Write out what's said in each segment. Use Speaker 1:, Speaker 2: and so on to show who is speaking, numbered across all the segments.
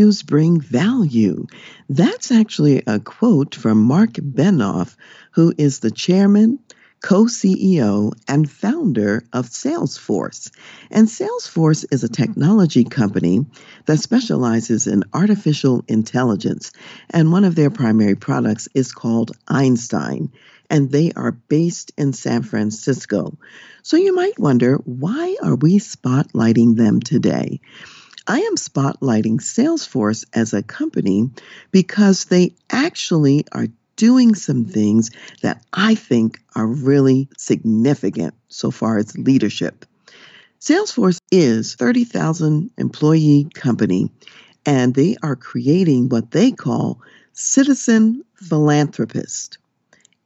Speaker 1: Values bring value. That's actually a quote from Marc Benioff, who is the chairman, co CEO, and founder of Salesforce. And Salesforce is a mm-hmm. technology company that specializes in artificial intelligence. And one of their primary products is called Einstein. And they are based in San Francisco. So you might wonder why are we spotlighting them today? I am spotlighting Salesforce as a company because they actually are doing some things that I think are really significant so far as leadership. Salesforce is 30,000 employee company and they are creating what they call citizen philanthropist.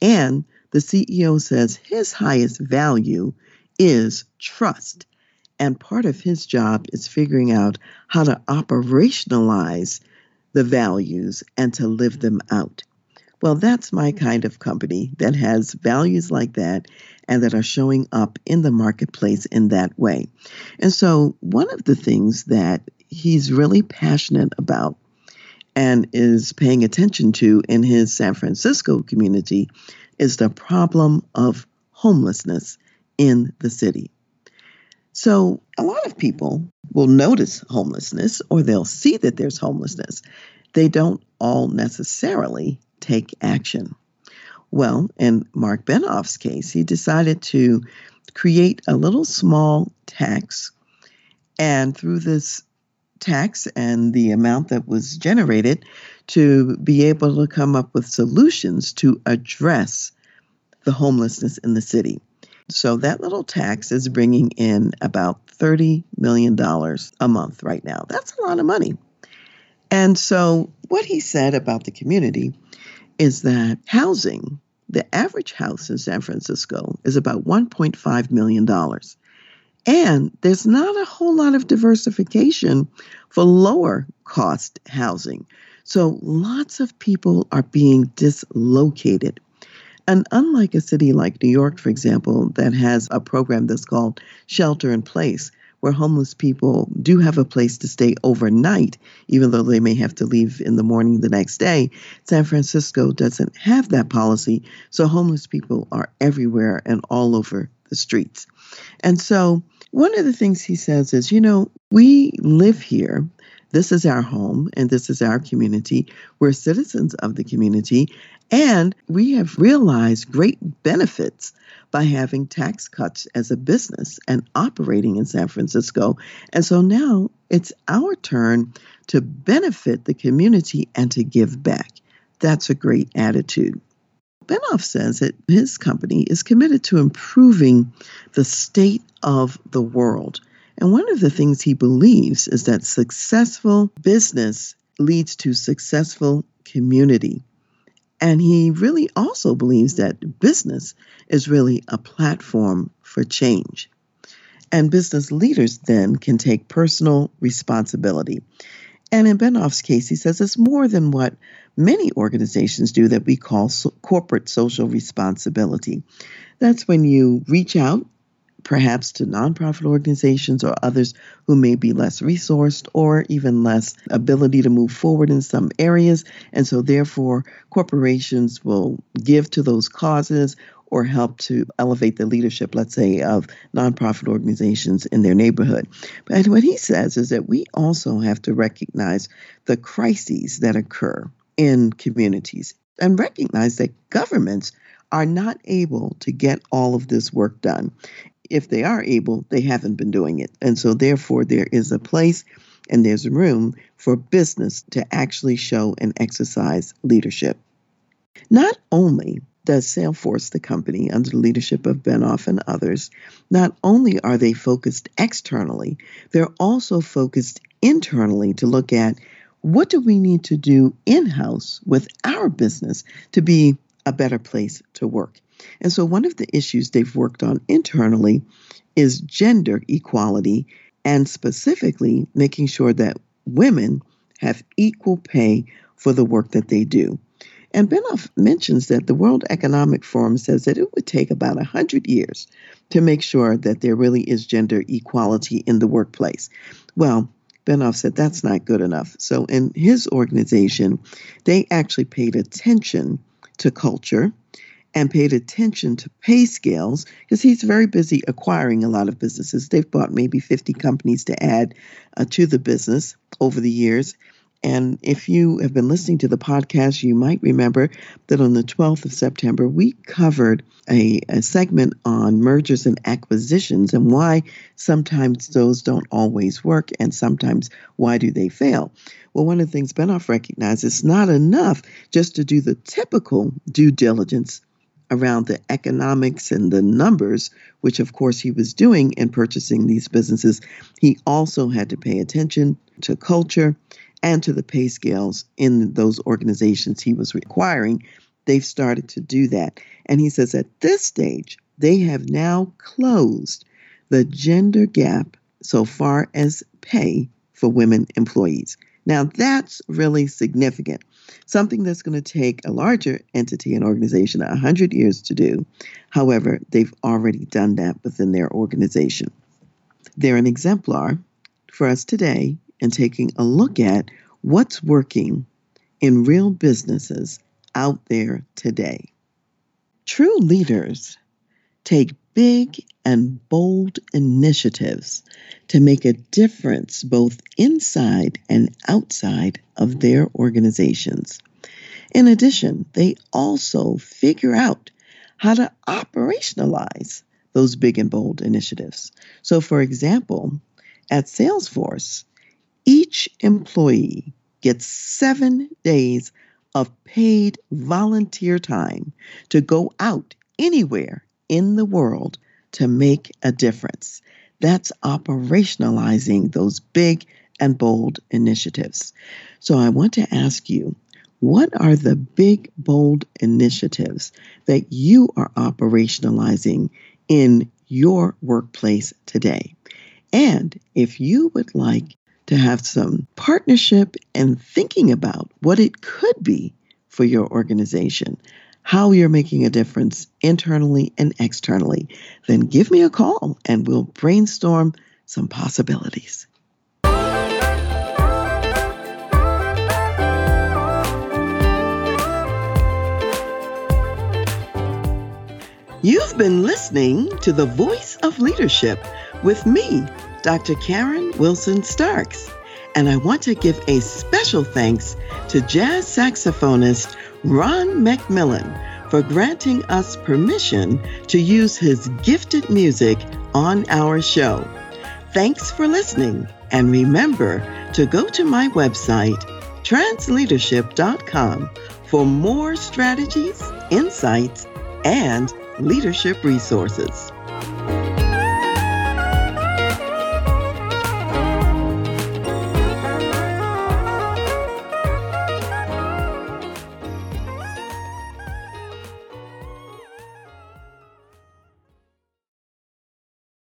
Speaker 1: And the CEO says his highest value is trust. And part of his job is figuring out how to operationalize the values and to live them out. Well, that's my kind of company that has values like that and that are showing up in the marketplace in that way. And so, one of the things that he's really passionate about and is paying attention to in his San Francisco community is the problem of homelessness in the city. So, a lot of people will notice homelessness or they'll see that there's homelessness. They don't all necessarily take action. Well, in Marc Benioff's case, he decided to create a little small tax. And through this tax and the amount that was generated, to be able to come up with solutions to address the homelessness in the city. So that little tax is bringing in about $30 million a month right now. That's a lot of money. And so what he said about the community is that housing, the average house in San Francisco is about $1.5 million. And there's not a whole lot of diversification for lower cost housing. So lots of people are being dislocated and unlike a city like New York, for example, that has a program that's called Shelter in Place, where homeless people do have a place to stay overnight, even though they may have to leave in the morning the next day, San Francisco doesn't have that policy. So homeless people are everywhere and all over the streets. And so one of the things he says is, you know, we live here this is our home and this is our community. We're citizens of the community. And we have realized great benefits by having tax cuts as a business and operating in San Francisco. And so now it's our turn to benefit the community and to give back. That's a great attitude. Benioff says that his company is committed to improving the state of the world. And one of the things he believes is that successful business leads to successful community. And he really also believes that business is really a platform for change. And business leaders then can take personal responsibility. And in Benioff's case, he says it's more than what many organizations do that we call so- corporate social responsibility. That's when you reach out perhaps to nonprofit organizations or others who may be less resourced or even less ability to move forward in some areas. And so, therefore, corporations will give to those causes or help to elevate the leadership, let's say, of nonprofit organizations in their neighborhood. But what he says is that we also have to recognize the crises that occur in communities and recognize that governments are not able to get all of this work done if they are able, they haven't been doing it. And so, therefore, there is a place and there's room for business to actually show and exercise leadership. Not only does Salesforce, the company under the leadership of Benioff and others, not only are they focused externally, they're also focused internally to look at what do we need to do in house with our business to be a better place to work. And so, one of the issues they've worked on internally is gender equality and specifically making sure that women have equal pay for the work that they do. And Benioff mentions that the World Economic Forum says that it would take about 100 years to make sure that there really is gender equality in the workplace. Well, Benioff said that's not good enough. So in his organization, they actually paid attention to culture and paid attention to pay scales because he's very busy acquiring a lot of businesses. They've bought maybe 50 companies to add uh, to the business over the years. And if you have been listening to the podcast, you might remember that on the 12th of September, we covered a, a, segment on mergers and acquisitions and why sometimes those don't always work and sometimes why do they fail. Well, one of the things Benioff recognizes it's not enough just to do the typical due diligence around the economics and the numbers, which of course he was doing in purchasing these businesses. He also had to pay attention to culture and to the pay scales in those organizations he was requiring. They've started to do that. And he says at this stage, they have now closed the gender gap so far as pay for women employees. Now, that's really significant. Something that's going to take a larger entity and organization 100 years to do. However, they've already done that within their organization. They're an exemplar for us today and taking a look at what's working in real businesses out there today. True leaders take big and bold initiatives to make a difference both inside and outside of their organizations. In addition, they also figure out how to operationalize those big and bold initiatives. So, for example, at Salesforce, each employee gets seven days of paid volunteer time to go out anywhere in the world to make a difference. That's operationalizing those big and bold initiatives. So I want to ask you what are the big, bold initiatives that you are operationalizing in your workplace today? And if you would like to have some partnership and thinking about what it could be for your organization, how you're making a difference internally and externally, then give me a call and we'll brainstorm some possibilities. You've been listening to The Voice of Leadership with me, Dr. Karen Wilson Starks. And I want to give a special thanks to jazz saxophonist Ron McMillan for granting us permission to use his gifted music on our show. Thanks for listening, and remember to go to my website, transleadership.com, for more strategies, insights, and leadership resources.